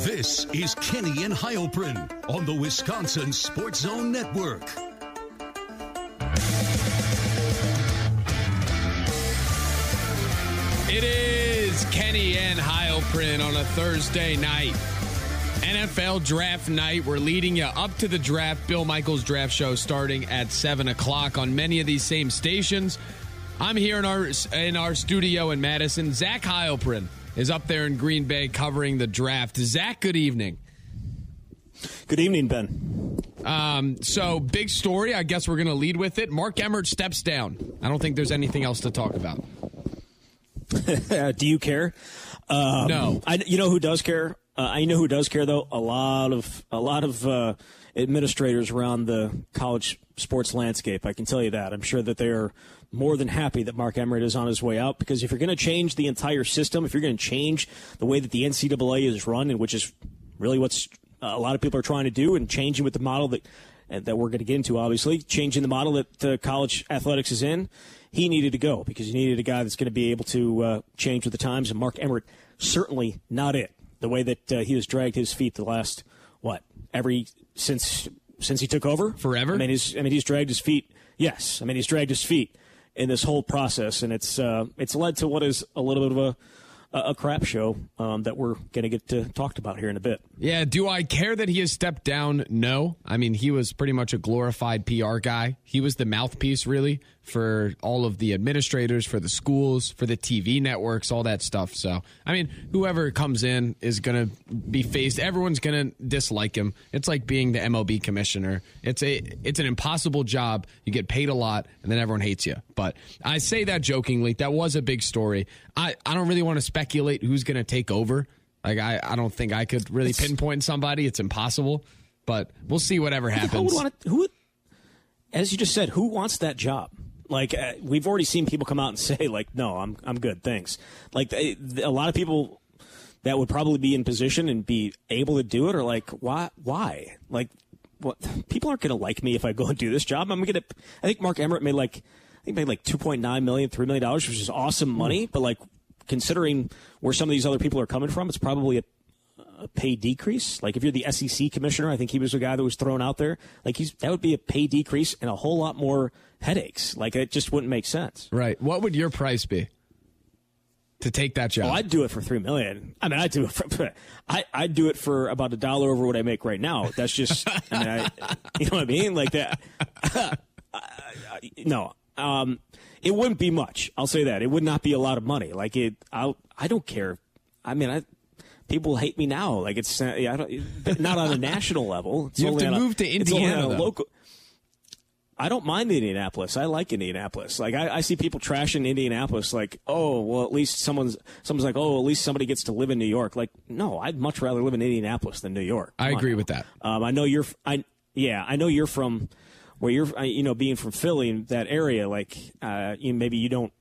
This is Kenny and Heilprin on the Wisconsin Sports Zone Network. It is Kenny and Heilprin on a Thursday night. NFL draft night. We're leading you up to the draft. Bill Michaels draft show starting at 7 o'clock on many of these same stations. I'm here in our in our studio in Madison. Zach Heilprin is up there in Green Bay covering the draft. Zach, good evening. Good evening, Ben. Um, so, big story. I guess we're going to lead with it. Mark Emmert steps down. I don't think there's anything else to talk about. Do you care? Um, no. I, you know who does care? Uh, I know who does care though. A lot of a lot of uh, administrators around the college sports landscape. I can tell you that. I'm sure that they are more than happy that Mark Emmert is on his way out because if you're going to change the entire system, if you're going to change the way that the NCAA is run, and which is really what's a lot of people are trying to do, and changing with the model that that we're going to get into, obviously, changing the model that uh, college athletics is in he needed to go because he needed a guy that's going to be able to uh, change with the times. And Mark Emmert certainly not it. The way that uh, he has dragged his feet the last what every since since he took over forever. I mean, he's I mean he's dragged his feet. Yes, I mean he's dragged his feet in this whole process, and it's uh, it's led to what is a little bit of a a crap show um, that we're going to get to talked about here in a bit. Yeah, do I care that he has stepped down? No. I mean, he was pretty much a glorified PR guy. He was the mouthpiece, really, for all of the administrators, for the schools, for the TV networks, all that stuff. So, I mean, whoever comes in is going to be faced. Everyone's going to dislike him. It's like being the MLB commissioner. It's a it's an impossible job. You get paid a lot, and then everyone hates you. But I say that jokingly. That was a big story. I I don't really want to speculate who's going to take over. Like I, I don't think I could really it's, pinpoint somebody. It's impossible. But we'll see whatever happens. Who would want to, who would, as you just said, who wants that job? Like uh, we've already seen people come out and say, like, no, I'm I'm good, thanks. Like a lot of people that would probably be in position and be able to do it are like, why? Why? Like, what? People aren't going to like me if I go and do this job. I'm going to. I think Mark Emmert made like I think made like two point nine million, three million dollars, which is awesome money. But like considering where some of these other people are coming from, it's probably a, a pay decrease. Like if you're the SEC commissioner, I think he was the guy that was thrown out there. Like he's that would be a pay decrease and a whole lot more headaches. Like it just wouldn't make sense. Right. What would your price be? to take that job? Oh, I'd do it for three million. I mean, I'd do it for I I'd do it for about a dollar over what I make right now. That's just I mean, I, you know what I mean, like that. no, um, it wouldn't be much. I'll say that it would not be a lot of money. Like it, I I don't care. I mean, I people hate me now. Like it's uh, I don't not on a national level. It's you have to move a, to Indiana. local. I don't mind Indianapolis. I like Indianapolis. Like I, I, see people trashing Indianapolis. Like, oh, well, at least someone's someone's like, oh, at least somebody gets to live in New York. Like, no, I'd much rather live in Indianapolis than New York. Come I agree with that. Um, I know you're. I yeah, I know you're from where you're, uh, you know, being from Philly in that area, like, uh, you, maybe you don't,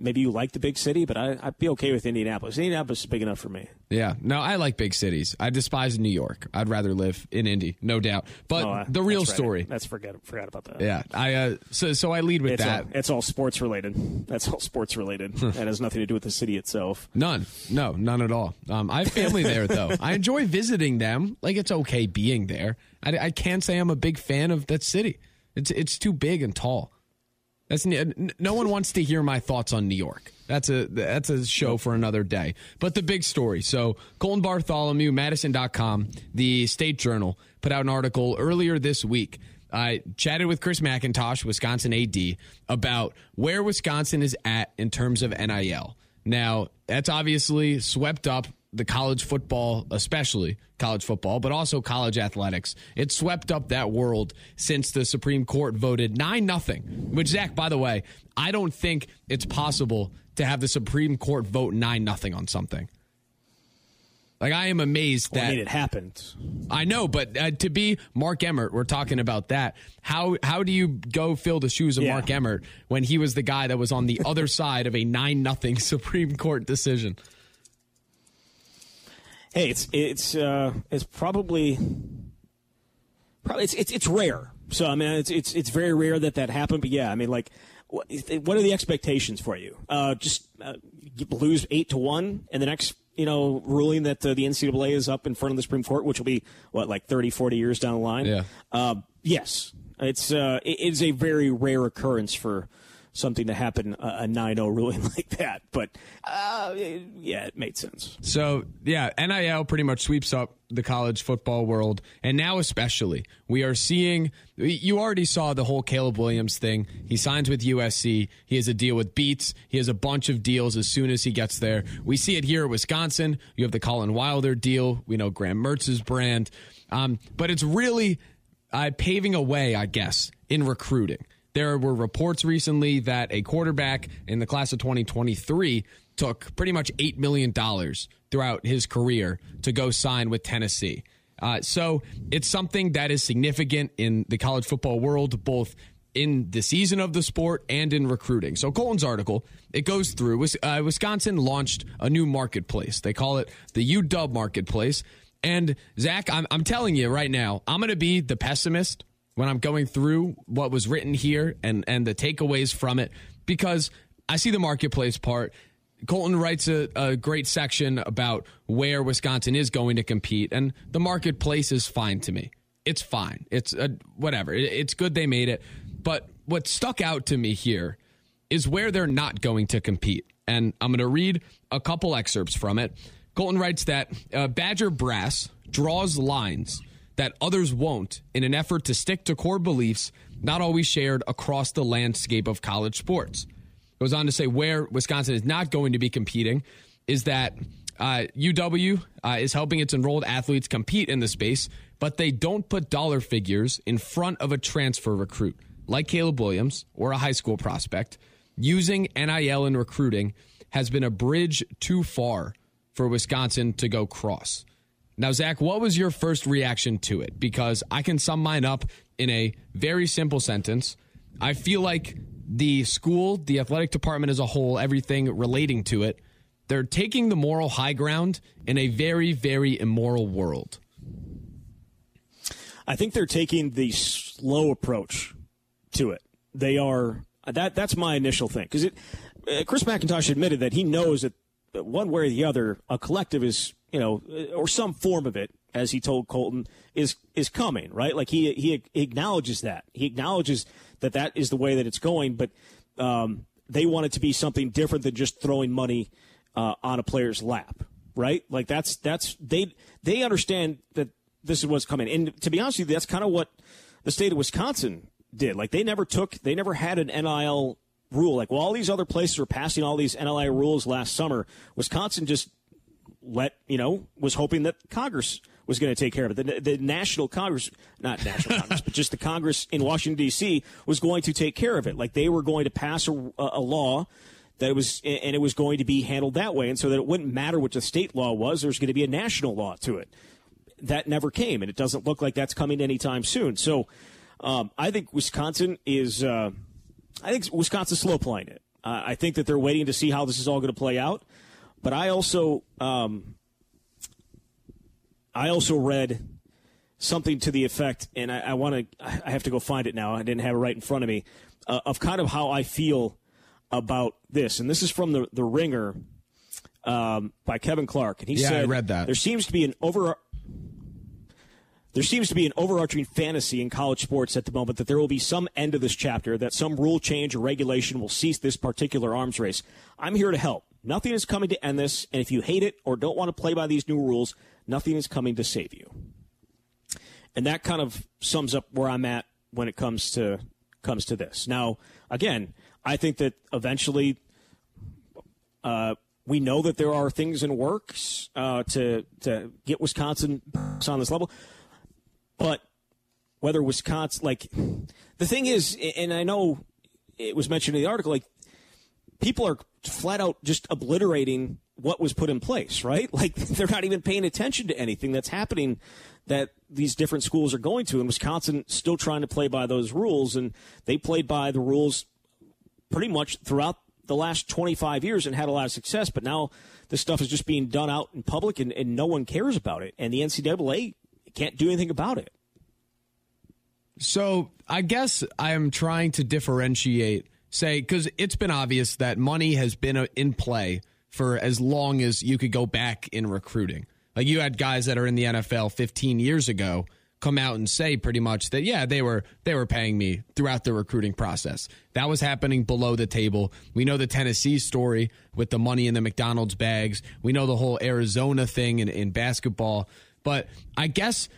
maybe you like the big city, but I, would be okay with Indianapolis. Indianapolis is big enough for me. Yeah, no, I like big cities. I despise New York. I'd rather live in Indy, no doubt. But oh, uh, the real that's story. That's forget forgot about that. Yeah, I uh, so so I lead with it's that. All, it's all sports related. That's all sports related. that has nothing to do with the city itself. None. No, none at all. Um, I have family there though. I enjoy visiting them. Like it's okay being there. I, I can't say I'm a big fan of that city. It's it's too big and tall. That's no one wants to hear my thoughts on New York. That's a that's a show for another day. But the big story. So Colten Bartholomew, Madison.com, the State Journal put out an article earlier this week. I chatted with Chris McIntosh, Wisconsin AD, about where Wisconsin is at in terms of NIL. Now, that's obviously swept up the college football, especially college football, but also college athletics. It swept up that world since the Supreme Court voted 9 nothing. Which Zach, by the way, I don't think it's possible to have the Supreme Court vote 9 nothing on something. Like I am amazed that well, I mean, it happened. I know, but uh, to be Mark Emmert, we're talking about that. How how do you go fill the shoes of yeah. Mark Emmert when he was the guy that was on the other side of a nine nothing Supreme Court decision? Hey, it's it's uh, it's probably probably it's, it's it's rare. So I mean, it's it's it's very rare that that happened. But yeah, I mean, like, what, what are the expectations for you? Uh, just uh, lose eight to one and the next you know, ruling that uh, the NCAA is up in front of the Supreme Court, which will be what like 30, 40 years down the line. Yeah. Uh, yes, it's uh, it is a very rare occurrence for something to happen a 9-0 ruling like that. But uh, yeah, it made sense. So yeah, NIL pretty much sweeps up the college football world, and now especially we are seeing. You already saw the whole Caleb Williams thing. He signs with USC. He has a deal with Beats. He has a bunch of deals as soon as he gets there. We see it here at Wisconsin. You have the Colin Wilder deal. We know Graham Mertz's brand, um, but it's really uh, paving a way, I guess, in recruiting. There were reports recently that a quarterback in the class of 2023 took pretty much $8 million throughout his career to go sign with Tennessee. Uh, so it's something that is significant in the college football world, both in the season of the sport and in recruiting. So Colten's article, it goes through. Uh, Wisconsin launched a new marketplace. They call it the UW Marketplace. And Zach, I'm, I'm telling you right now, I'm going to be the pessimist when I'm going through what was written here and, and the takeaways from it because I see the marketplace part. Colten writes a, a, great section about where Wisconsin is going to compete, and the marketplace is fine to me. It's fine. It's a, whatever. It, it's good they made it. But what stuck out to me here is where they're not going to compete. And I'm going to read a couple excerpts from it. Colten writes that uh, Badger Brass draws lines that others won't in an effort to stick to core beliefs not always shared across the landscape of college sports. Goes on to say where Wisconsin is not going to be competing is that uh, UW uh, is helping its enrolled athletes compete in the space, but they don't put dollar figures in front of a transfer recruit like Caleb Williams or a high school prospect. Using NIL in recruiting has been a bridge too far for Wisconsin to go cross. Now, Zach, what was your first reaction to it? Because I can sum mine up in a very simple sentence. I feel like the school, the athletic department as a whole, everything relating to it, they're taking the moral high ground in a very, very immoral world. I think they're taking the slow approach to it. They are that. That's my initial thing because uh, Chris McIntosh admitted that he knows that one way or the other, a collective is you know, or some form of it, as he told Colton, is is coming, right? Like he he acknowledges that he acknowledges that that is the way that it's going, but um, they want it to be something different than just throwing money uh, on a player's lap, right? Like that's that's they they understand that this is what's coming, and to be honest with you, that's kind of what the state of Wisconsin did. Like they never took, they never had an NIL rule. Like well, all these other places were passing all these NIL rules last summer. Wisconsin just let you know was hoping that Congress was going to take care of it. The, the national Congress, not national Congress, but just the Congress in Washington D.C. was going to take care of it. Like they were going to pass a, a law that it was, and it was going to be handled that way, and so that it wouldn't matter what the state law was. There's going to be a national law to it. That never came, and it doesn't look like that's coming anytime soon. So, um, I think Wisconsin is, uh, I think Wisconsin's slow playing it. Uh, I think that they're waiting to see how this is all going to play out. But I also um, I also read something to the effect, and I, I want to I have to go find it now. I didn't have it right in front of me uh, of kind of how I feel about this, and this is from the the Ringer um, by Kevin Clark, and he yeah, said, I read that there seems to be an over there seems to be an overarching fantasy in college sports at the moment that there will be some end to this chapter, that some rule change or regulation will cease this particular arms race. I'm here to help. Nothing is coming to end this, and if you hate it or don't want to play by these new rules, nothing is coming to save you. And that kind of sums up where I'm at when it comes to comes to this. Now, again, I think that eventually uh, we know that there are things in works uh, to to get Wisconsin on this level, but whether Wisconsin like the thing is, and I know it was mentioned in the article, like people are flat out just obliterating what was put in place, right? Like they're not even paying attention to anything that's happening that these different schools are going to. And Wisconsin still trying to play by those rules, and they played by the rules pretty much throughout the last 25 years and had a lot of success. But now this stuff is just being done out in public, and, and no one cares about it. And the NCAA can't do anything about it. So I guess I'm trying to differentiate say because it's been obvious that money has been uh, in play for as long as you could go back in recruiting. Like you had guys that are in the NFL 15 years ago come out and say pretty much that yeah they were they were paying me throughout the recruiting process. That was happening below the table. We know the tennessee story with the money in the mcdonald's bags. We know the whole arizona thing in, in basketball. But i guess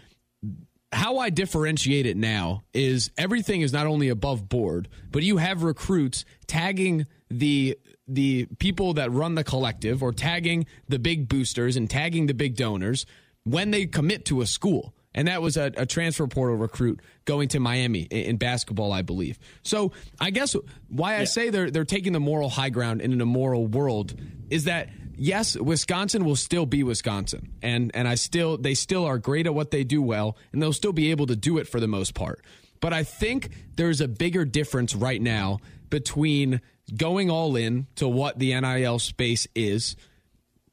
how i differentiate it now is everything is not only above board but you have recruits tagging the the people that run the collective or tagging the big boosters and tagging the big donors when they commit to a school and that was a, a, transfer portal recruit going to Miami in, in, basketball, I believe. So I guess why I yeah. say they're they're taking the moral high ground in an immoral world is that yes, Wisconsin will still be Wisconsin, and and I still they still are great at what they do well, and they'll still be able to do it for the most part. But I think there's a bigger difference right now between going all in to what the NIL space is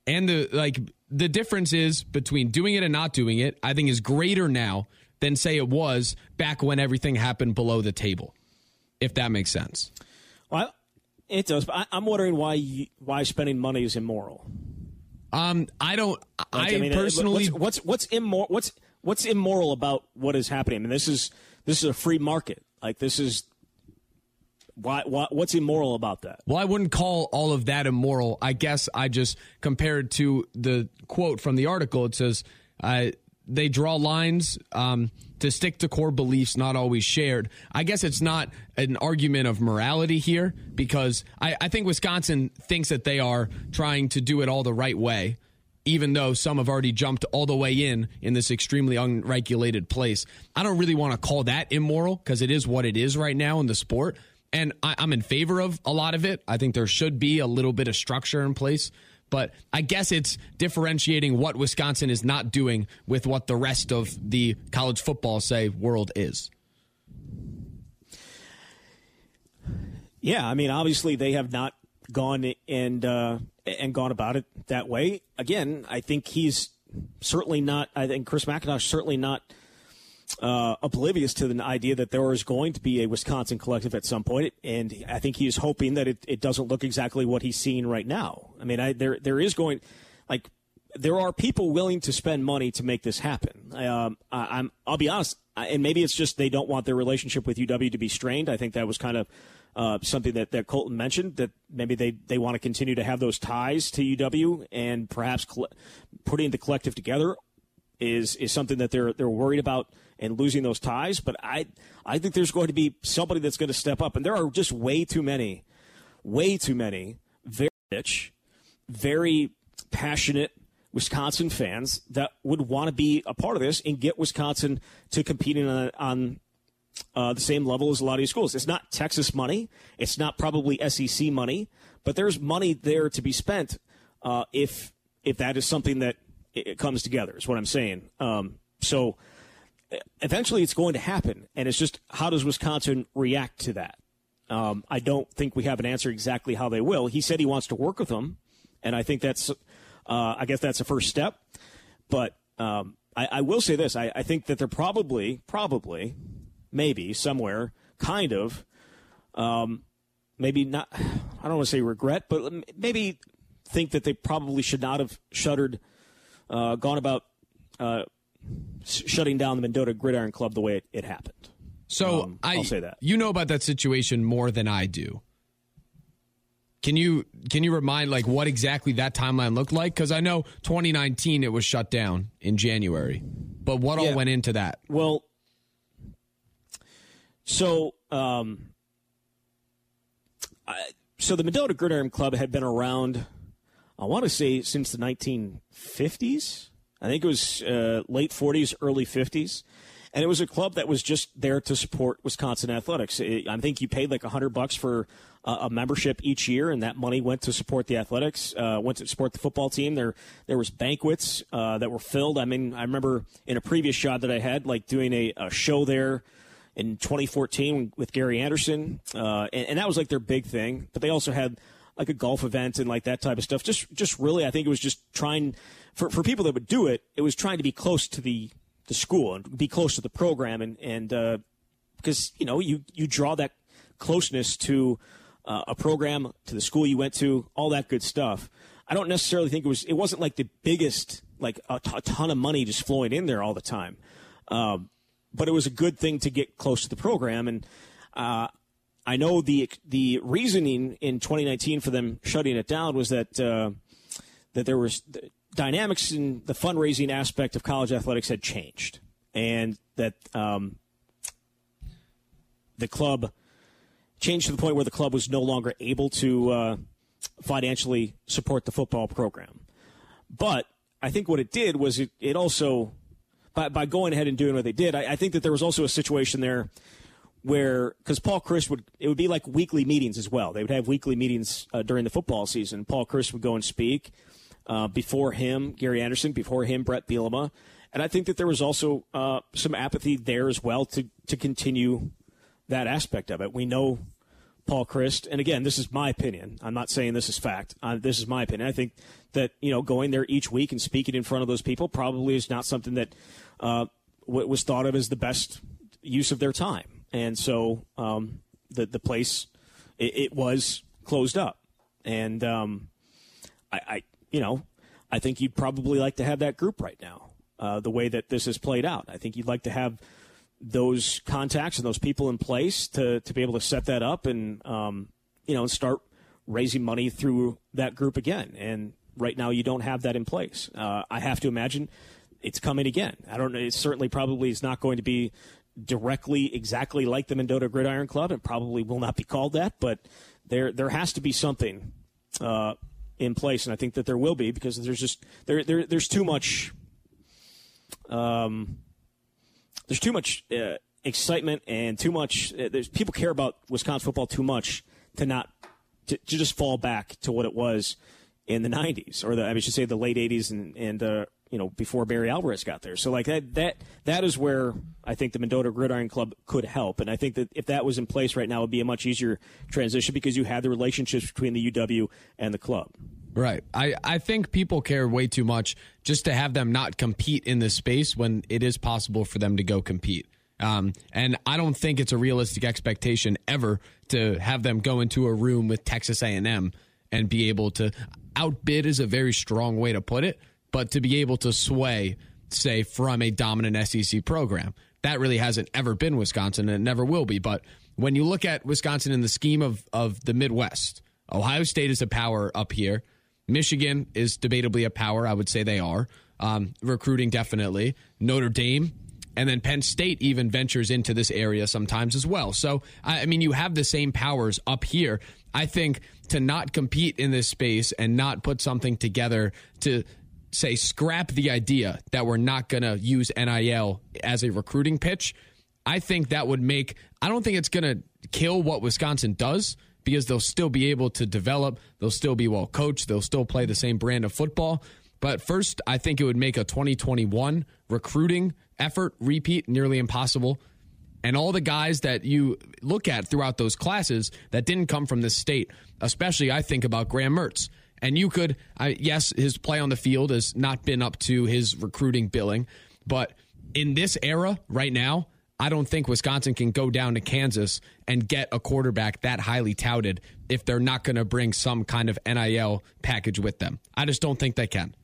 and the like the difference is between doing it and not doing it, I think is greater now than say it was back when everything happened below the table. If that makes sense. Well, it does. But I, am wondering why you, why spending money is immoral. Um, I don't. Like, I, I mean, personally, what's, what's what's immoral? What's what's immoral about what is happening? I mean, this is this is a free market. Like this is why, why, what's immoral about that? Well, I wouldn't call all of that immoral. I guess I just compared to the quote from the article. It says uh, they draw lines um, to stick to core beliefs not always shared. I guess it's not an argument of morality here because I, I think Wisconsin thinks that they are trying to do it all the right way even though some have already jumped all the way in in this extremely unregulated place. I don't really want to call that immoral because it is what it is right now in the sport. And I, I'm in favor of a lot of it. I think there should be a little bit of structure in place. But I guess it's differentiating what Wisconsin is not doing with what the rest of the college football, say, world is. Yeah, I mean, obviously they have not gone and uh, and gone about it that way. Again, I think he's certainly not. I think Chris McIntosh certainly not uh, oblivious to the idea that there is going to be a Wisconsin collective at some point, and I think he is hoping that it, it doesn't look exactly what he's seeing right now. I mean, I, there there is going like there are people willing to spend money to make this happen. Um, I, am I'll be honest, and maybe it's just they don't want their relationship with UW to be strained. I think that was kind of uh, something that, that Colten mentioned that maybe they, they want to continue to have those ties to UW and perhaps cl- putting the collective together is is something that they're they're worried about and losing those ties. But I I think there's going to be somebody that's going to step up, and there are just way too many, way too many very rich, very passionate Wisconsin fans that would want to be a part of this and get Wisconsin to competing on, on uh, the same level as a lot of these schools. It's not Texas money. It's not probably SEC money, but there's money there to be spent uh, if if that is something that it comes together. Is what I'm saying. Um, so eventually it's going to happen. And it's just how does Wisconsin react to that? Um, I don't think we have an answer exactly how they will. He said he wants to work with them, and I think that's, uh, I guess that's a first step. But um, I, I, will say this: I, I, think that they're probably, probably, maybe somewhere, kind of, um, maybe not. I don't want to say regret, but maybe think that they probably should not have shuttered, uh, gone about. Uh, shutting down the Mendota Gridiron Club the way it, it happened. So um, I, will say that you know about that situation more than I do. Can you can you remind like what exactly that timeline looked like? Because I know 2019 it was shut down in January, but what yeah. all went into that? Well, so um, I, so the Mendota Gridiron Club had been around, I want to say since the 1950s. I think it was uh, late 40s, early 50s. And it was a club that was just there to support Wisconsin athletics. It, I think you paid like 100 bucks for a membership each year, and that money went to support the athletics, uh, went to support the football team. There, there was banquets uh, that were filled. I mean, I remember in a previous shot that I had, like doing a, a show there in 2014 with Gary Anderson, uh, and, and that was like their big thing. But they also had like a golf event and like that type of stuff. Just, just really, I think it was just trying for, for people that would do it, it was trying to be close to the, the school and be close to the program. And, and, uh, because, you know, you, you draw that closeness to, uh, a program, to the school you went to, all that good stuff. I don't necessarily think it was. It wasn't like the biggest, like a, t- a ton of money just flowing in there all the time. Um, but it was a good thing to get close to the program, and uh, I know the the reasoning in 2019 for them shutting it down was that uh, that there was dynamics in the fundraising aspect of college athletics had changed, and that um, the club changed to the point where the club was no longer able to uh, financially support the football program. But I think what it did was it, it also, by, by going ahead and doing what they did, I, I think that there was also a situation there where, because Paul Chryst would, it would be like weekly meetings as well. They would have weekly meetings uh, during the football season. Paul Chryst would go and speak. Uh, before him, Gary Anderson. Before him, Bret Bielema. And I think that there was also uh, some apathy there as well to, to continue that aspect of it. We know Paul Chryst, and again, this is my opinion. I'm not saying this is fact. Uh, this is my opinion. I think that you know going there each week and speaking in front of those people probably is not something that uh, was thought of as the best use of their time, and so um, the the place it, it, was closed up, and um, I, I, you know I think you'd probably like to have that group right now. Uh, the way that this has played out, I think you'd like to have those contacts and those people in place to, to be able to set that up and um, you know start raising money through that group again. And right now you don't have that in place. Uh, I have to imagine it's coming again. I don't know. It certainly probably is not going to be directly exactly like the Mendota Gridiron Club, and probably will not be called that. But there there has to be something uh, in place, and I think that there will be because there's just there, there there's too much. Um, there's too much uh, excitement and too much. Uh, there's people care about Wisconsin football too much to not to, to, just fall back to what it was in the 90s or the I should say the late 80s and and uh, you know before Barry Alvarez got there. So like that that that is where I think the Mendota Gridiron Club could help, and I think that if that was in place right now, it would be a much easier transition because you had the relationships between the UW and the club. Right. I, I think people care way too much just to have them not compete in this space when it is possible for them to go compete. Um, and I don't think it's a realistic expectation ever to have them go into a room with Texas A&M and be able to outbid is a very strong way to put it, but to be able to sway, say, from a dominant SEC program. That really hasn't ever been Wisconsin and it never will be. But when you look at Wisconsin in the scheme of, of the Midwest, Ohio State is a power up here. Michigan is debatably a power. I would say they are. Um, recruiting definitely. Notre Dame. And then Penn State even ventures into this area sometimes as well. So, I mean, you have the same powers up here. I think to not compete in this space and not put something together to say scrap the idea that we're not going to use NIL as a recruiting pitch, I think that would make, I don't think it's going to kill what Wisconsin does because they'll still be able to develop. They'll still be well coached. They'll still play the same brand of football. But first, I think it would make a 2021 recruiting effort repeat nearly impossible. And all the guys that you look at throughout those classes that didn't come from this state, especially I think about Graham Mertz. And you could, I, yes, his play on the field has not been up to his recruiting billing, but in this era right now, I don't think Wisconsin can go down to Kansas and get a quarterback that highly touted if they're not going to bring some kind of NIL package with them. I just don't think they can.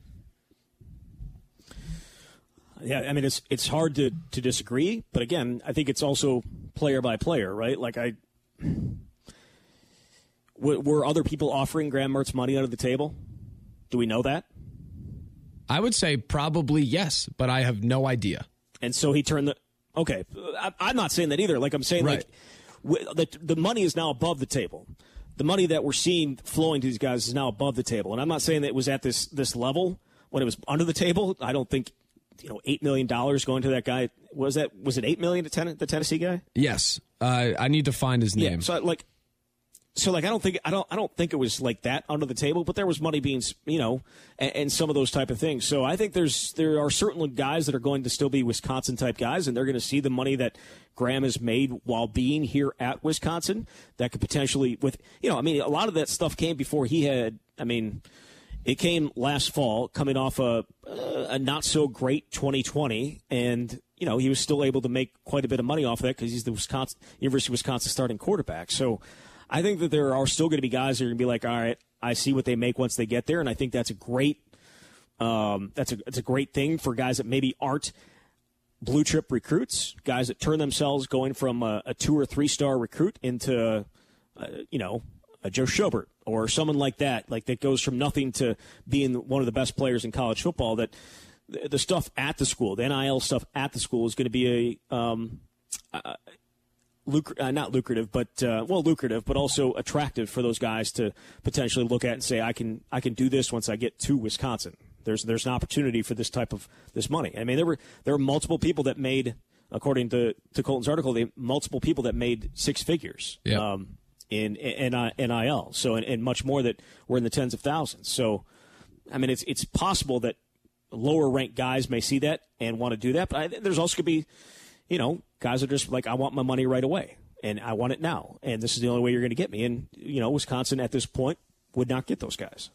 Yeah, I mean it's it's hard to to disagree, but again, I think it's also player by player, right? Like I were other people offering Graham Mertz money under the table? Do we know that? I would say probably yes, but I have no idea. And so he turned the Okay, I, am not saying that either. Like I'm saying, right. like the the money is now above the table. The money that we're seeing flowing to these guys is now above the table, and I'm not saying that it was at this this level when it was under the table. I don't think you know eight million dollars going to that guy was that was it eight million to ten, the Tennessee guy? Yes, uh, I need to find his name. Yeah, so like so like I don't think I don't I don't think it was like that under the table, but there was money being you know and, and, some of those type of things. So I think there's there are certainly guys that are going to still be Wisconsin type guys, and they're going to see the money that Graham has made while being here at Wisconsin. That could potentially with you know I mean a lot of that stuff came before he had I mean. It came last fall, coming off a, a not so great 2020, and you know he was still able to make quite a bit of money off of that because he's the Wisconsin University of Wisconsin starting quarterback. So I think that there are still going to be guys that are going to be like, all right, I see what they make once they get there, and I think that's a great um, that's a it's a great thing for guys that maybe aren't blue chip recruits, guys that turn themselves going from a, a two or three star recruit into uh, you know a Joe Schobert or someone like that, like that goes from nothing to being one of the best players in college football. That the stuff at the school, the NIL stuff at the school, is going to be a um, uh, uh, not lucrative, but uh, well, lucrative, but also attractive for those guys to potentially look at and say, I can I can do this once I get to Wisconsin. There's there's an opportunity for this type of this money. I mean, there were there were multiple people that made, according to to Colten's article, they multiple people that made six figures. Um, in, in in NIL, so and, and much more that were in the tens of thousands. So, I mean, it's it's possible that lower ranked guys may see that and want to do that, but I, there's also going to be, you know, guys are just like, I want my money right away and I want it now, and this is the only way you're going to get me. And you know, Wisconsin at this point would not get those guys.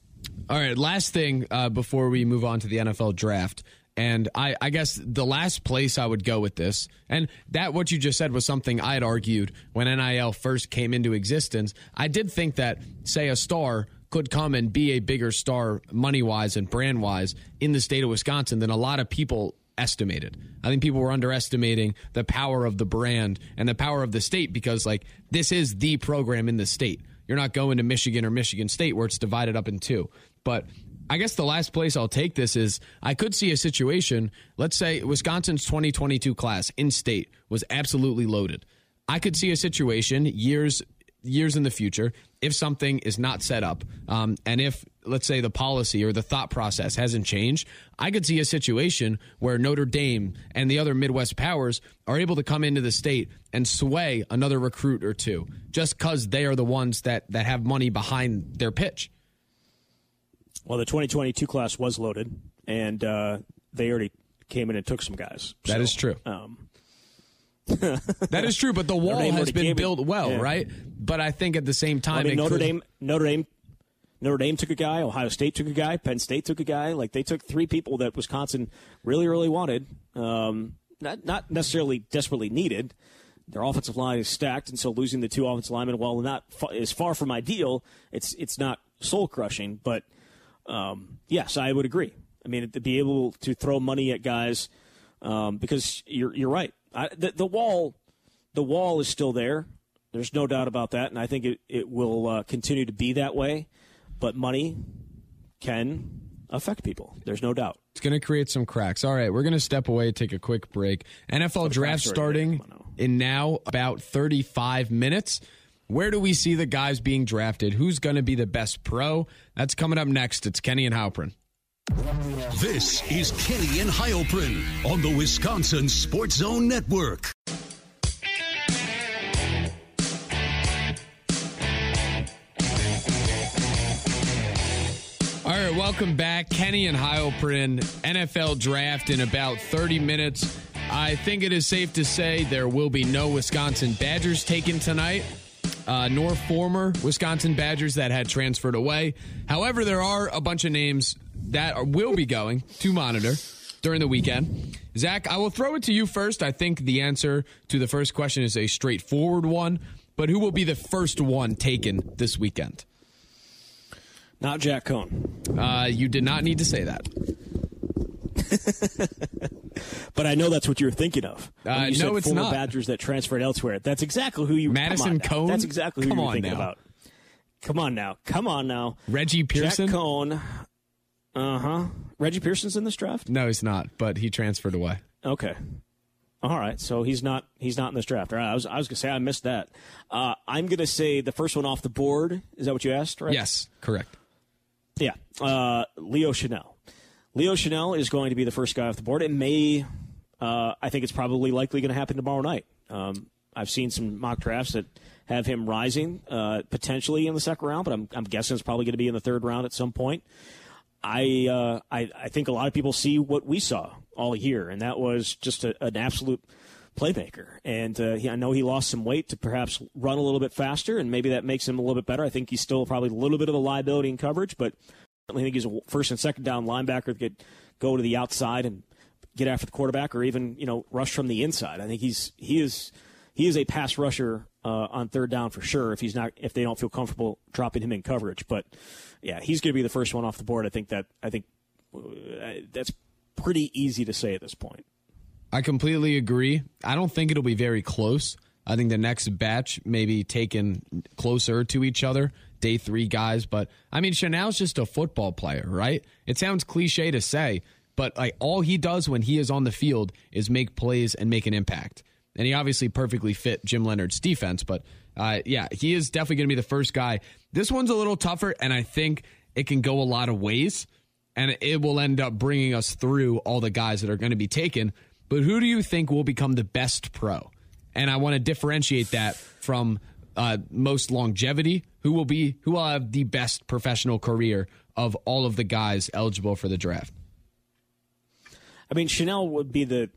All right, last thing uh, before we move on to the NFL draft. And I, I, guess the last place I would go with this, and that what you just said was something I had argued when NIL first came into existence. I did think that, say, a star could come and be a bigger star money wise and brand wise in the state of Wisconsin than a lot of people estimated. I think people were underestimating the power of the brand and the power of the state because, like, this is the program in the state. You're not going to Michigan or Michigan State where it's divided up in two. But I guess the last place I'll take this is I could see a situation. Let's say Wisconsin's 2022 class in state was absolutely loaded. I could see a situation years years in the future if something is not set up um, and if let's say the policy or the thought process hasn't changed i could see a situation where notre dame and the other midwest powers are able to come into the state and sway another recruit or two just because they are the ones that that have money behind their pitch well, the 2022 class was loaded, and uh, they already came in and took some guys. That so, is true. Um, that is true, but the wall has been built well, yeah. right? But I think at the same time, I mean, Notre could... Dame, Notre Dame, Notre Dame took a guy. Ohio State took a guy. Penn State took a guy. Like they took three people that Wisconsin really, really wanted. Um, not not necessarily desperately needed. Their offensive line is stacked, and so losing the two offensive linemen, while not is far from ideal, it's it's not soul crushing, but um, yes, I would agree. I mean, to be able to throw money at guys um, because you're you're right. I, the, the, wall, the wall is still there. There's no doubt about that, and I think it it will uh, continue to be that way. But money can affect people. There's no doubt. It's going to create some cracks. All right, we're going to step away, take a quick break. NFL draft starting in now about 35 minutes. Where do we see the guys being drafted? Who's going to be the best pro? That's coming up next. It's Kenny and Heilprin. This is Kenny and Heilprin on the Wisconsin Sports Zone Network. Welcome back. Kenny and Heilprin, NFL draft in about 30 minutes. I think it is safe to say there will be no Wisconsin Badgers taken tonight uh, nor former Wisconsin Badgers that had transferred away. However, there are a bunch of names that will be going to monitor during the weekend. Zach, I will throw it to you first. I think the answer to the first question is a straightforward one, but who will be the first one taken this weekend? Not Jack Coan. Uh, you did not need to say that. but I know that's what you're thinking of. Uh, you no, said it's former not. Badgers that transferred elsewhere. That's exactly who you. Madison come on Coan. Now. That's exactly who Come you're thinking now. about. Come on now. Come on now. Reggie Pearson. Jack Coan. Uh huh. Reggie Pearson's in this draft. No, he's not, but he transferred away. Okay. All right, so he's not he's not in this draft. All right, I was I was gonna say I missed that. Uh, I'm gonna say the first one off the board. Is that what you asked? Right? Yes, correct. Yeah. Uh, Leo Chenal. Leo Chenal is going to be the first guy off the board. It may, uh, I think it's probably likely going to happen tomorrow night. Um, I've seen some mock drafts that have him rising uh, potentially in the second round, but I'm, I'm guessing it's probably going to be in the third round at some point. I, uh, I I think a lot of people see what we saw all year, and that was just a, an absolute playmaker. And uh, he, I know he lost some weight to perhaps run a little bit faster, and maybe that makes him a little bit better. I think he's still probably a little bit of a liability in coverage, but I think he's a first and second down linebacker that could go to the outside and get after the quarterback, or even you know rush from the inside. I think he's he is he is a pass rusher uh, on third down for sure. If he's not, if they don't feel comfortable dropping him in coverage, but yeah, he's going to be the first one off the board. I think that I think uh, that's pretty easy to say at this point. I completely agree. I don't think it'll be very close. I think the next batch may be taken closer to each other, day three guys. But I mean, Chenal's just a football player, right? It sounds cliche to say, but like all he does when he is on the field is make plays and make an impact. And he obviously perfectly fit Jim Leonhard's defense. But uh, yeah, he is definitely going to be the first guy. This one's a little tougher, and I think it can go a lot of ways. And it will end up bringing us through all the guys that are going to be taken. But who do you think will become the best pro? And I want to differentiate that from uh, most longevity. Who will be who will have the best professional career of all of the guys eligible for the draft? I mean, Chenal would be the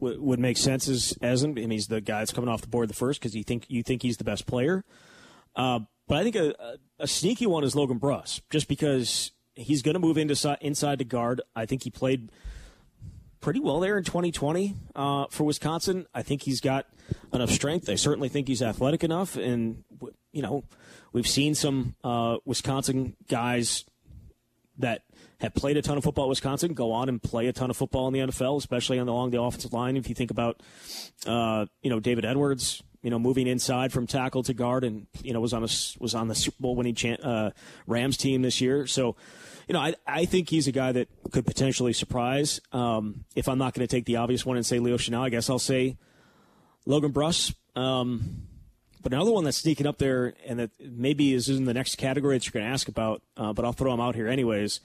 would make sense as as him. I he's the guy that's coming off the board the first because you think you think he's the best player. Uh, but I think a, a, sneaky one is Logan Bruss, just because he's going to move into inside the guard. I think he played pretty well there in 2020 uh, for Wisconsin. I think he's got enough strength. I certainly think he's athletic enough, and you know, we've seen some uh, Wisconsin guys that have played a ton of football at Wisconsin go on and play a ton of football in the NFL, especially on the, along the offensive line. If you think about, uh, you know, David Edwards, you know, moving inside from tackle to guard, and you know was on a, was on the Super Bowl winning uh, Rams team this year. So, you know, I I think he's a guy that could potentially surprise. Um, if I'm not going to take the obvious one and say Leo Chenal, I guess I'll say Logan Bruss. Um, but another one that's sneaking up there, and that maybe is in the next category that you're going to ask about, uh, but I'll throw him out here anyways,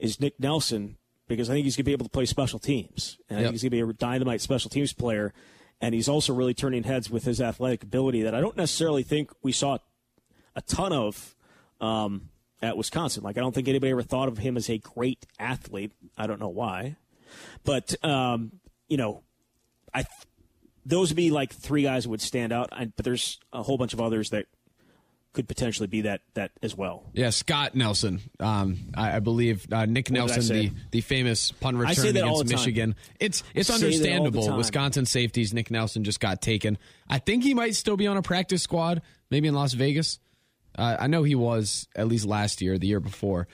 is Nick Nelson because I think he's going to be able to play special teams, and yep. I think he's going to be a dynamite special teams player and he's also really turning heads with his athletic ability that I don't necessarily think we saw a ton of um, at Wisconsin. Like I don't think anybody ever thought of him as a great athlete. I don't know why, but um, you know, I those would be like three guys that would stand out. I, but there's a whole bunch of others that could potentially be that that as well. Yeah, Scott Nelson. Um, I, I, believe uh, Nick Nelson, the the famous punt return against Michigan. It's it's understandable. Wisconsin safeties. Nick Nelson just got taken. I think he might still be on a practice squad, maybe in Las Vegas. Uh, I know he was at least last year, the year before.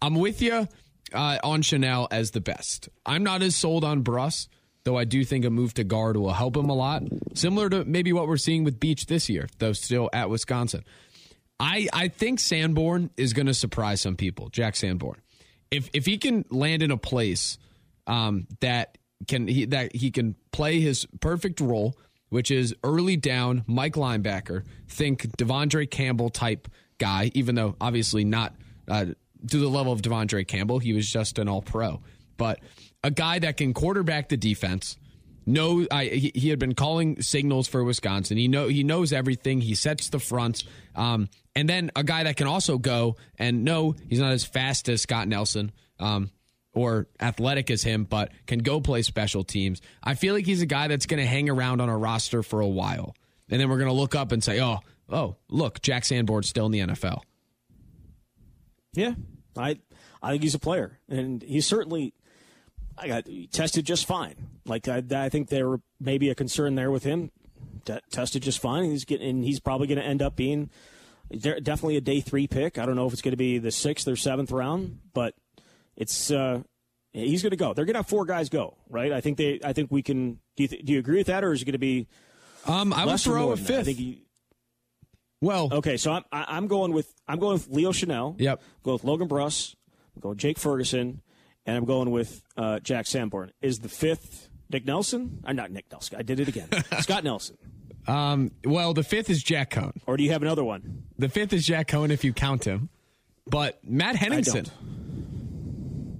I'm with you uh, on Chenal as the best. I'm not as sold on Bruss though I do think a move to guard will help him a lot. Similar to maybe what we're seeing with Beach this year, though still at Wisconsin. I I think Sanborn is going to surprise some people. Jack Sanborn, if if he can land in a place um, that can he, that he can play his perfect role, which is early down Mike linebacker. Think De'Vondre Campbell type guy, even though obviously not uh, to the level of De'Vondre Campbell. He was just an All Pro, but a guy that can quarterback the defense No, I, he, had been calling signals for Wisconsin. He know he knows everything. He sets the fronts. Um, and then a guy that can also go and no, he's not as fast as Scott Nelson. Um, or athletic as him, but can go play special teams. I feel like he's a guy that's going to hang around on a roster for a while. And then we're going to look up and say, oh, oh, look, Jack Sanborn's still in the NFL. Yeah, I, I think he's a player. And he's certainly – I got tested just fine. Like I, I think there may maybe a concern there with him. Tested just fine. He's getting. and He's probably going to end up being definitely a day three pick. I don't know if it's going to be the sixth or seventh round, but it's uh, he's going to go. They're going to have four guys go, right? I think they. I think we can. Do you, th- do you agree with that, or is it going to be? Um, I would throw a fifth. I think he, well, okay, so I'm I'm going with I'm going with Leo Chenal. Yep. Go with Logan Bruss. Go with Jake Ferguson and I'm going with uh, Jack Sanborn. Is the fifth Nick Nelson? I'm not Nick Nelson. I did it again. Scott Nelson. Um, well, the fifth is Jack Coan. Or do you have another one? The fifth is Jack Coan if you count him. But Matt Henningsen.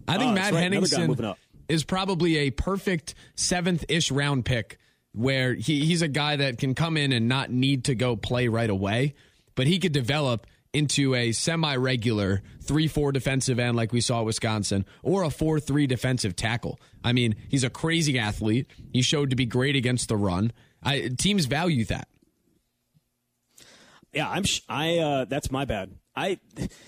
I, think uh, Matt right. Henningsen is probably a perfect seventh ish round pick where he, he's a guy that can come in and not need to go play right away, but he could develop into a semi regular 3 4 defensive end like we saw at Wisconsin or a 4 3 defensive tackle. I mean, he's a crazy athlete. He showed to be great against the run. I, teams value that. Yeah, I'm. I. Uh, that's my bad. I.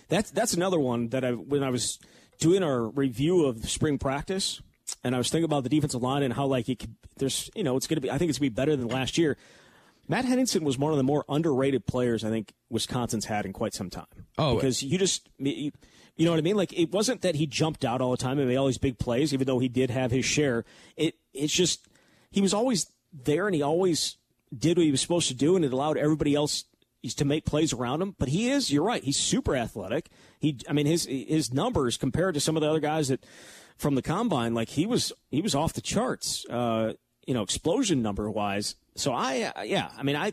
That's that's another one that I when I was doing our review of spring practice, and I was thinking about the defensive line and how like it could, there's you know it's going to be I think it's going to be better than last year. Matt Henningsen was one of the more underrated players I think Wisconsin's had in quite some time. Oh, because you just you, you know what I mean? Like it wasn't that he jumped out all the time and made all these big plays, even though he did have his share. It it's just he was always there and he always did what he was supposed to do, and it allowed everybody else to make plays around him. But he is, you're right, he's super athletic. He, I mean, his his numbers compared to some of the other guys that from the combine, like he was he was off the charts, uh, you know, explosion number wise. So I, uh, yeah, I mean, I,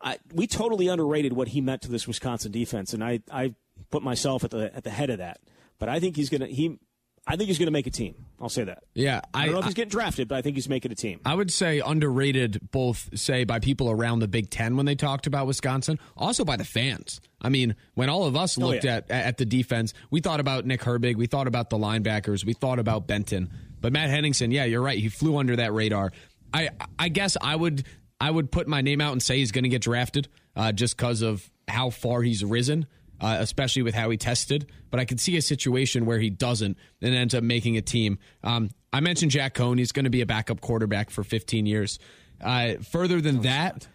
I, we totally underrated what he meant to this Wisconsin defense, and I, I put myself at the at the head of that. But I think he's gonna he. I think he's going to make a team. I'll say that. Yeah, I, I don't know if he's getting drafted, but I think he's making a team. I would say underrated, both say by people around the Big Ten when they talked about Wisconsin, also by the fans. I mean, when all of us looked oh, yeah. at at the defense, we thought about Nick Herbig, we thought about the linebackers, we thought about Benton, but Matt Henningsen, yeah, you're right, he flew under that radar. I I guess I would I would put my name out and say he's going to get drafted uh, just because of how far he's risen, uh, especially with how he tested. But I could see a situation where he doesn't and ends up making a team. Um, I mentioned Jack Coan; he's going to be a backup quarterback for 15 years. Uh, further than that.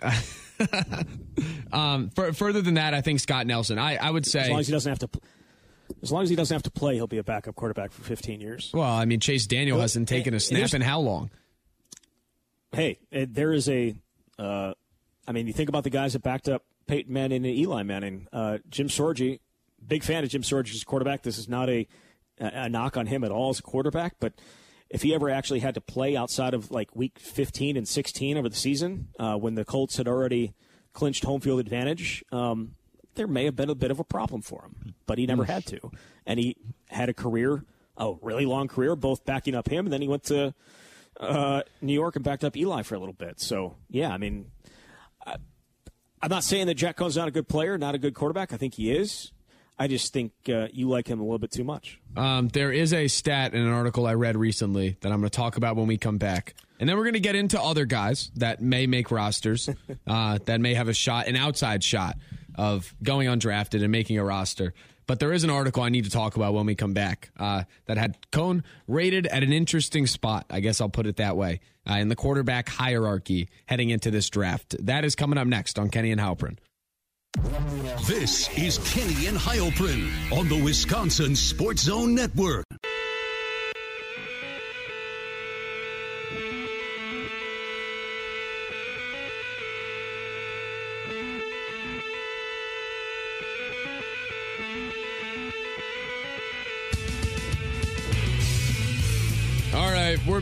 um, for, further than that, I think Scott Nelson. I, I would say as long as he doesn't have to, as long as he doesn't have to play, he'll be a backup quarterback for 15 years. Well, I mean, Chase Daniel hasn't taken a snap in how long? hey, it, there is a. Uh, I mean, you think about the guys that backed up Peyton Manning and Eli Manning. Uh, Jim Sorgi, big fan of Jim Sorgi's quarterback. This is not a, a knock on him at all as a quarterback, but if he ever actually had to play outside of like week 15 and 16 over the season, uh, when the Colts had already clinched home field advantage, um, there may have been a bit of a problem for him, but he never had to. And he had a career, a really long career, both backing up him, and then he went to uh, New York and backed up Eli for a little bit. So, yeah, I mean, I, am not saying that Jack Coan's not a good player, not a good quarterback. I think he is. I just think uh, you like him a little bit too much. Um, there is a stat in an article I read recently that I'm going to talk about when we come back. And then we're going to get into other guys that may make rosters, uh, that may have a shot, an outside shot of going undrafted and making a roster. But there is an article I need to talk about when we come back uh, that had Coan rated at an interesting spot. I guess I'll put it that way uh, in the quarterback hierarchy heading into this draft. That is coming up next on Kenny and Heilprin. This is Kenny and Heilprin on the Wisconsin Sports Zone Network.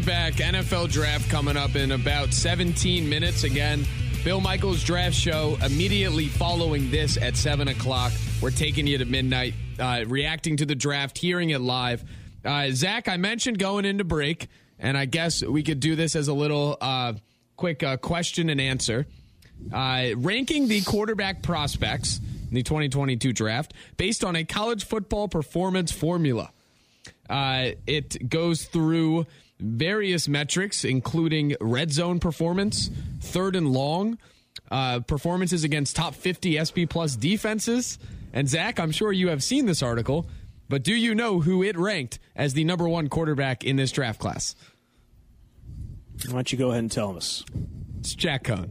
Back. NFL draft coming up in about 17 minutes. Again, Bill Michaels draft show immediately following this at 7 o'clock. We're taking you to midnight, uh, reacting to the draft, hearing it live. Uh, Zach, I mentioned going into break, and I guess we could do this as a little uh, quick uh, question and answer. Uh, ranking the quarterback prospects in the 2022 draft based on a college football performance formula. Uh, it goes through various metrics, including red zone performance, third and long, uh, performances against top 50 SP plus defenses. And Zach, I'm sure you have seen this article, but do you know who it ranked as the number one quarterback in this draft class? Why don't you go ahead and tell us? It's Jack Coan.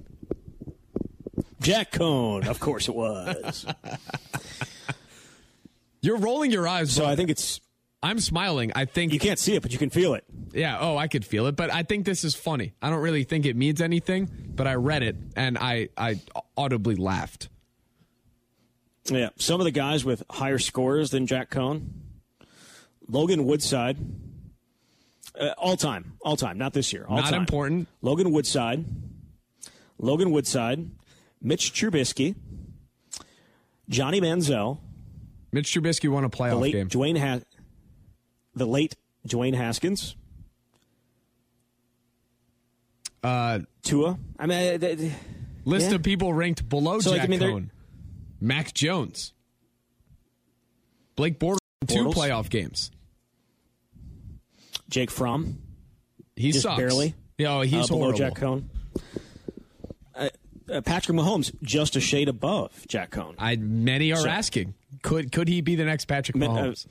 Jack Coan, of course it was. You're rolling your eyes. So I think it's I'm smiling. I think you can't see it, but you can feel it. Yeah. Oh, I could feel it, but I think this is funny. I don't really think it means anything, but I read it and I I audibly laughed. Yeah, some of the guys with higher scores than Jack Coan, Logan Woodside, uh, all time, all time, not this year. All not time. important. Logan Woodside, Logan Woodside, Mitch Trubisky, Johnny Manziel. Mitch Trubisky won a playoff game. Dwayne has the late Dwayne Haskins. Uh, Tua. I mean, uh, list yeah. of people ranked below so, Jack like, I mean, Coan. Mac Jones. Blake Bortles, two playoff games. Jake Fromm. He just sucks. barely. Yeah, oh, he's uh, below Jack Coan. Uh, uh, Patrick Mahomes just a shade above Jack Coan. I many are so, asking could could he be the next Patrick uh, Mahomes?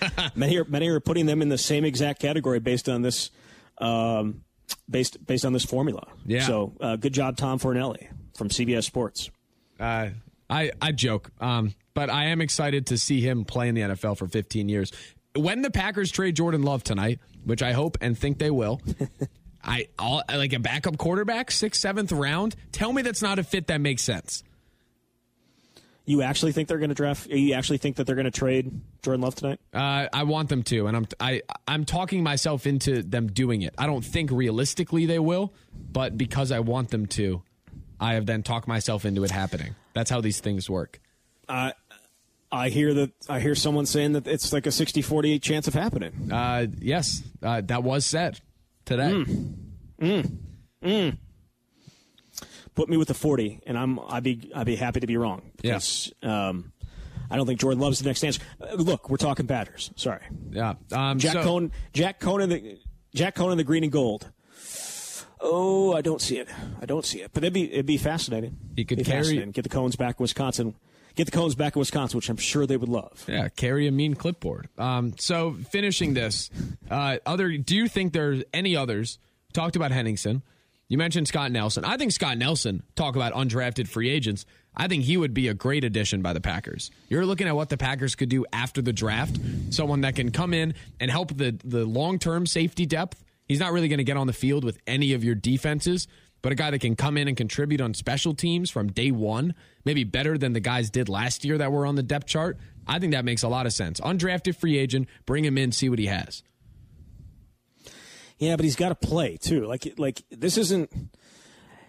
many are many are putting them in the same exact category based on this um, based based on this formula. Yeah. So uh, good job, Tom Fornelli from CBS Sports. Uh, I I joke, um, but I am excited to see him play in the NFL for 15 years. When the Packers trade Jordan Love tonight, which I hope and think they will, I all like a backup quarterback, sixth, seventh round. Tell me that's not a fit that makes sense. You actually think they're going to draft? You actually think that they're going to trade Jordan Love tonight? Uh, I want them to, and I'm I I'm talking myself into them doing it. I don't think realistically they will, but because I want them to, I have then talked myself into it happening. That's how these things work. Uh, I hear that I hear someone saying that it's like a 60-40 chance of happening. Uh, yes, uh, that was said today. Mm. Mm. Mm. Put me with the 40, and I'm I'd be I'd be happy to be wrong. Yes. yeah. Um, I don't think Jordan Love's the next answer. Uh, look, we're talking batters. Sorry. Yeah. Um, Jack so, Coan, Jack Coan, the Jack Coan, the green and gold. Oh, I don't see it. I don't see it. But it'd be it'd be fascinating. He could carry get the Coans back in Wisconsin. Get the Coans back in Wisconsin, which I'm sure they would love. Yeah, carry a mean clipboard. Um, so finishing this, uh, other. Do you think there's any others? Talked about Henningsen. You mentioned Scott Nelson. I think Scott Nelson. Talk about undrafted free agents. I think he would be a great addition by the Packers. You're looking at what the Packers could do after the draft. Someone that can come in and help the the long term safety depth He's not really going to get on the field with any of your defenses, but a guy that can come in and contribute on special teams from day one, maybe better than the guys did last year that were on the depth chart. I think that makes a lot of sense. Undrafted free agent, bring him in, see what he has. Yeah, but he's got to play too. Like, like this isn't.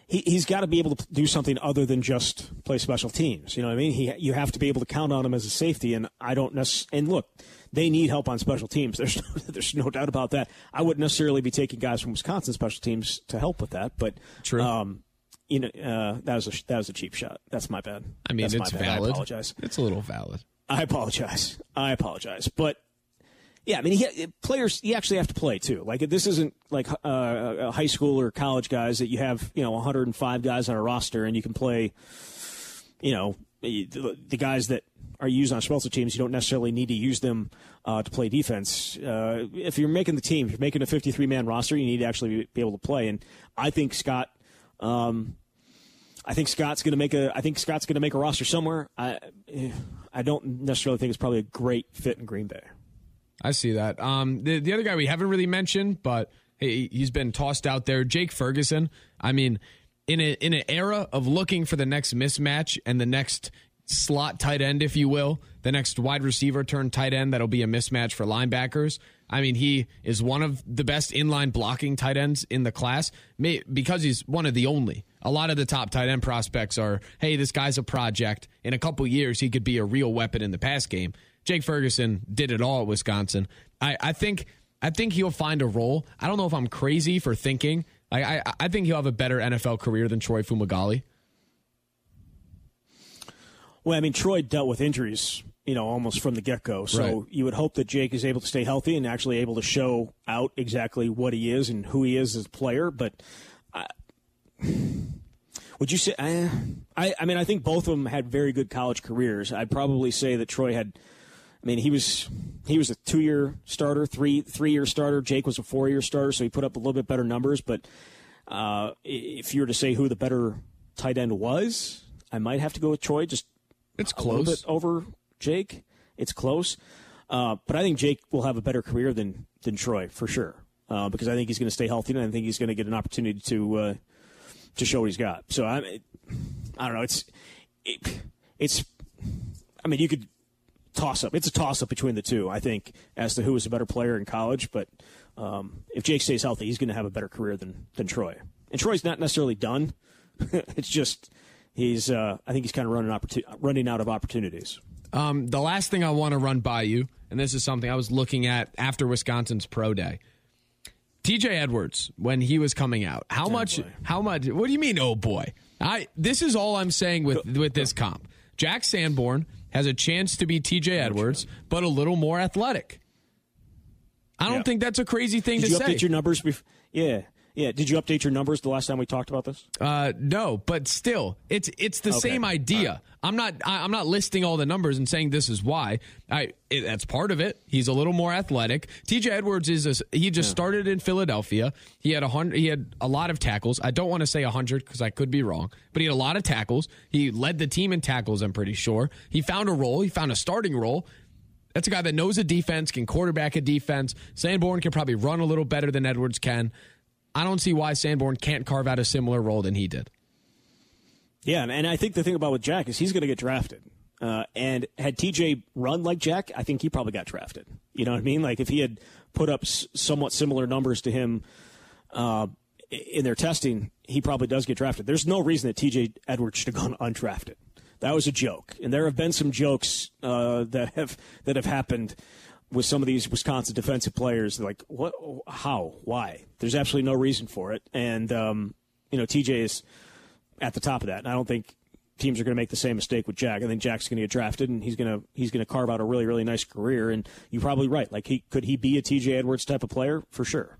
He, he's got to be able to do something other than just play special teams. You know what I mean? He, you have to be able to count on him as a safety, and I don't necessarily. And look, they need help on special teams. There's no, there's no doubt about that. I wouldn't necessarily be taking guys from Wisconsin special teams to help with that, but true. Um, you know, uh, that was a that was a cheap shot. That's my bad. I mean, That's it's valid. I apologize. It's a little valid. I apologize. I apologize. But yeah, I mean, he, players you actually have to play too. Like this isn't like uh, high school or college guys that you have you know 105 guys on a roster and you can play. You know, the, guys that are used on special teams, you don't necessarily need to use them uh, to play defense. Uh, if you're making the team, if you're making a 53 man roster, you need to actually be able to play. And I think Scott, um, I think Scott's going to make a. I think Scott's going to make a roster somewhere. I, I don't necessarily think it's probably a great fit in Green Bay. I see that. Um, the the other guy we haven't really mentioned, but hey, he's been tossed out there. Jake Ferguson. I mean, in a in an era of looking for the next mismatch and the next slot tight end, if you will, the next wide receiver turned tight end that'll be a mismatch for linebackers. I mean, he is one of the best inline blocking tight ends in the class because he's one of the only. A lot of the top tight end prospects are, hey, this guy's a project. In a couple years, he could be a real weapon in the pass game. Jake Ferguson did it all at Wisconsin. I, I think I think he'll find a role. I don't know if I'm crazy for thinking. I, I, I think he'll have a better NFL career than Troy Fumagalli. Well, I mean, Troy dealt with injuries, you know, almost from the get go. So right. you would hope that Jake is able to stay healthy and actually able to show out exactly what he is and who he is as a player. But uh, would you say? Uh, I, I mean, I think both of them had very good college careers. I'd probably say that Troy had. I mean, he was he was a two year starter, three three year starter. Jake was a four year starter, so he put up a little bit better numbers. But uh, if you were to say who the better tight end was, I might have to go with Troy just it's close. A bit over Jake. It's close. Uh, but I think Jake will have a better career than than Troy for sure. Uh, because I think he's going to stay healthy and I think he's going to get an opportunity to uh, to show what he's got. So I, I don't know. It's it, it's. I mean, you could toss up. It's a toss up between the two. I think as to who is a better player in college. But um, if Jake stays healthy, he's going to have a better career than than Troy. And Troy's not necessarily done. it's just he's uh, I think he's kind of running opportun- running out of opportunities. Um, the last thing I want to run by you, and this is something I was looking at after Wisconsin's pro day. TJ Edwards, when he was coming out, how oh much? Boy. How much? What do you mean? Oh boy! I this is all I'm saying with with this comp. Jack Sanborn has a chance to be TJ Edwards, but a little more athletic. I don't yeah. think that's a crazy thing Did to you say. Update your numbers. Bef- yeah, Yeah. Did you update your numbers the last time we talked about this? Uh, no, but still, it's it's the Okay. same idea. I'm not I, I'm not listing all the numbers and saying this is why. I it, that's part of it. He's a little more athletic. T.J. Edwards is a, he just started in Philadelphia. He had a hundred. He had a lot of tackles. I don't want to say a hundred because I could be wrong, but he had a lot of tackles. He led the team in tackles. I'm pretty sure. He found a role. He found a starting role. That's a guy that knows a defense, can quarterback a defense. Sanborn can probably run a little better than Edwards can. I don't see why Sanborn can't carve out a similar role than he did. Yeah, and I think the thing about with Jack is he's going to get drafted. Uh, and had TJ run like Jack, I think he probably got drafted. You know what I mean? Like if he had put up s- somewhat similar numbers to him uh, in their testing, he probably does get drafted. There's no reason that TJ Edwards should have gone undrafted. That was a joke, and there have been some jokes uh, that have that have happened with some of these Wisconsin defensive players. Like what? How? Why? There's absolutely no reason for it, and um, you know TJ is at the top of that. And I don't think teams are going to make the same mistake with Jack. I think Jack's going to get drafted, and he's going to he's going to carve out a really really nice career. And you're probably right. Like he could he be a TJ Edwards type of player for sure.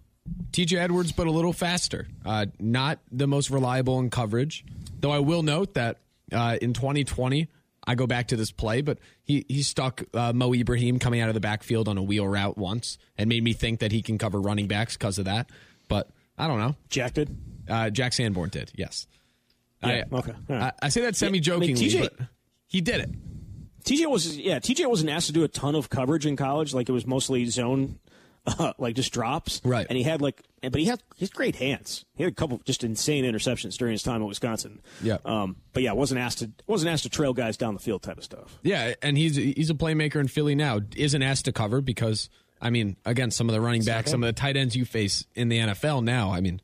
TJ Edwards, but a little faster. Uh, not the most reliable in coverage, though. I will note that uh, in 2020, I go back to this play, but he he stuck uh, Mo Ibrahim coming out of the backfield on a wheel route once, and made me think that he can cover running backs because of that. But I don't know. Jack did. Uh, Jack Sanborn did, yes. Yeah, I, okay, right. I, I say that semi jokingly, TJ but he did it. TJ was yeah TJ wasn't asked to do a ton of coverage in college. Like it was mostly zone, uh, like just drops. Right. And he had like, but he had had great hands. He had a couple just insane interceptions during his time at Wisconsin. Yeah. Um. But yeah, wasn't asked to wasn't asked to trail guys down the field type of stuff. Yeah, and he's he's a playmaker in Philly now. Isn't asked to cover because I mean, again, some of the running backs, some of the tight ends you face in the NFL now. I mean,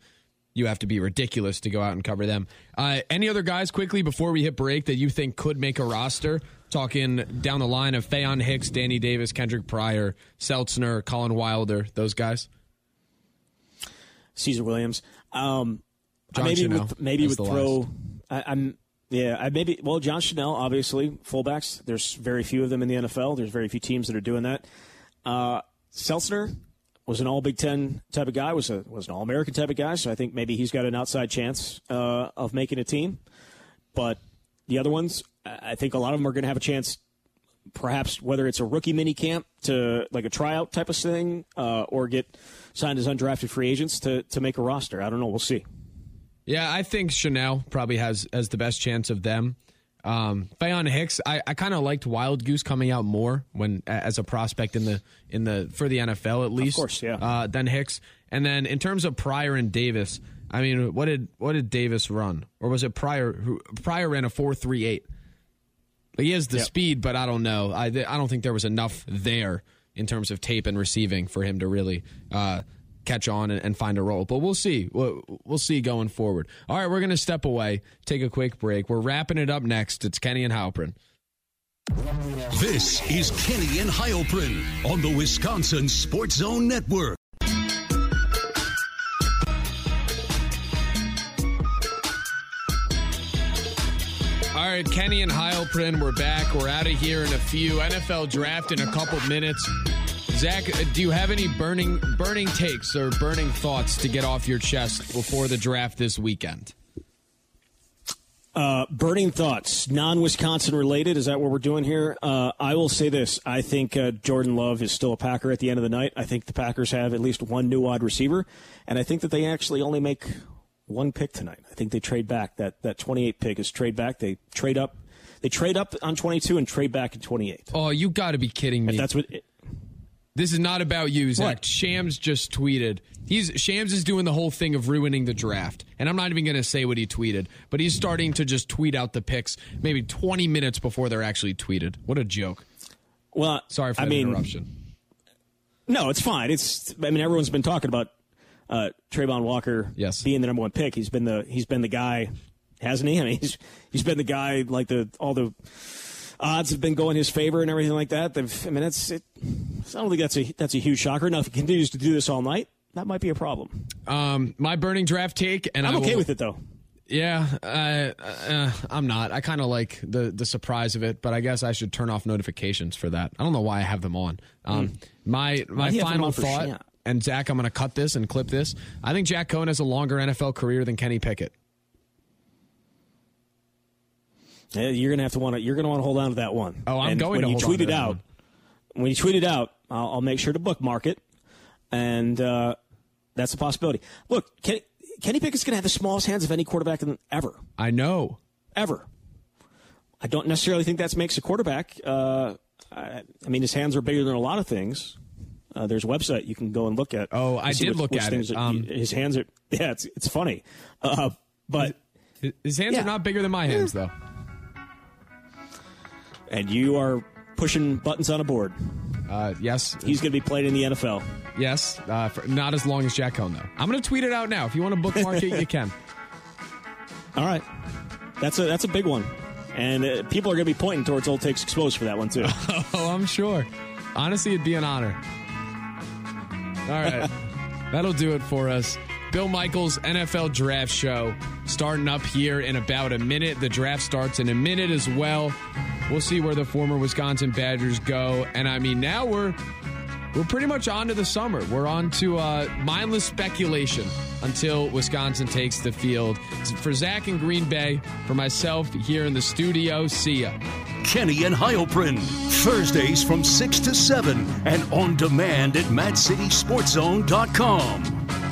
you have to be ridiculous to go out and cover them. Uh, any other guys quickly before we hit break that you think could make a roster? Talking down the line of Faion Hicks, Danny Davis, Kendric Pryor, Seltzner, Collin Wilder, those guys. Caesar Williams. Um, John maybe Chenal would, maybe would throw. I, I'm yeah. I maybe well John Chenal obviously fullbacks. There's very few of them in the NFL. There's very few teams that are doing that. Uh, Seltzner was an All Big Ten type of guy. Was a was an All American type of guy. So I think maybe he's got an outside chance uh, of making a team. But the other ones, I think a lot of them are going to have a chance perhaps whether it's a rookie mini camp to like a tryout type of thing, uh, or get signed as undrafted free agents to to make a roster. I don't know. We'll see. Yeah, I think Chenal probably has has the best chance of them. Um, Faion Hicks, I, I kind of liked Wildgoose coming out more when as a prospect in the in the for the NFL at least. Of course, yeah. Uh, than Hicks, and then in terms of Pryor and Davis, I mean, what did what did Davis run, or was it Pryor? Who Pryor ran a four three eight. He has the Yep. speed, but I don't know. I I don't think there was enough there in terms of tape and receiving for him to really uh, catch on and, and find a role. But we'll see. We'll, we'll see going forward. All right, we're going to step away, take a quick break. We're wrapping it up next. It's Kenny and Heilprin. This is Kenny and Heilprin on the Wisconsin Sports Zone Network. Right, Kenny and Heilprin, we're back. We're out of here in a few. NFL draft in a couple minutes. Zach, uh, do you have any burning burning takes or burning thoughts to get off your chest before the draft this weekend? Uh, burning thoughts, non-Wisconsin related. Is that what we're doing here? Uh, I will say this: I think uh, Jordan Love is still a Packer at the end of the night. I think the Packers have at least one new wide receiver, and I think that they actually only make one pick tonight. I think they trade back. That that 28 pick is trade back. They trade up. They trade up on 22 and trade back in 28. Oh, you got to be kidding me. If that's what. This is not about you, Zach. What? Shams just tweeted. He's Shams is doing the whole thing of ruining the draft, and I'm not even going to say what he tweeted, but he's starting to just tweet out the picks maybe 20 minutes before they're actually tweeted. What a joke! Well, Sorry for I the mean, interruption. No, it's fine. It's I mean everyone's been talking about uh, Travon Walker Yes. being the number one pick. He's been the he's been the guy, hasn't he? I mean he's he's been the guy like the all the odds have been going his favor and everything like that. They've, I mean it's it, I don't think that's a that's a huge shocker. Now if he continues to do this all night, that might be a problem. Um, my burning draft take, and I'm I okay will- with it though. Yeah, uh, uh, I'm not. I kind of like the the surprise of it, but I guess I should turn off notifications for that. I don't know why I have them on. Um, My my do you have them final thought. And Zach, I'm going to cut this and clip this. I think Jack Coan has a longer NFL career than Kenny Pickett. Yeah, you're gonna have to want to. You're gonna want to hold on to that one. Oh, I'm and going when to you hold tweet on to it that out. one. When you tweet it out, I'll, I'll make sure to bookmark it, and uh, that's a possibility. Look, Kenny, Kenny Pickett's gonna have the smallest hands of any quarterback in, ever, I know. ever. I don't necessarily think that makes a quarterback. Uh, I, I mean, his hands are bigger than a lot of things. Uh, there's a website you can go and look at. Oh, I did which- look which at it. are- Um, his hands are. Yeah, it's it's funny, uh, but His hands Yeah. are not bigger than my hands, though. and you are pushing buttons on a board. Uh, yes, He's going to be playing in the NFL. yes. Uh, for, not as long as Jack Coan, though. I'm going to tweet it out now. If you want to bookmark it, you can. All right, that's a that's a big one, and uh, people are going to be pointing towards Old Takes Exposed for that one too. Oh, I'm sure. Honestly, it'd be an honor. All right. That'll do it for us. Bill Michaels NFL Draft Show starting up here in about a minute. The draft starts in a minute as well. We'll see where the former Wisconsin Badgers go. And I mean, now we're we're pretty much on to the summer. We're on to uh, mindless speculation until Wisconsin takes the field. For Zach in Green Bay, for myself here in the studio, see ya. Kenny and Heilprin. Thursdays from 6 to 7 and on demand at MadCitySportZone.com.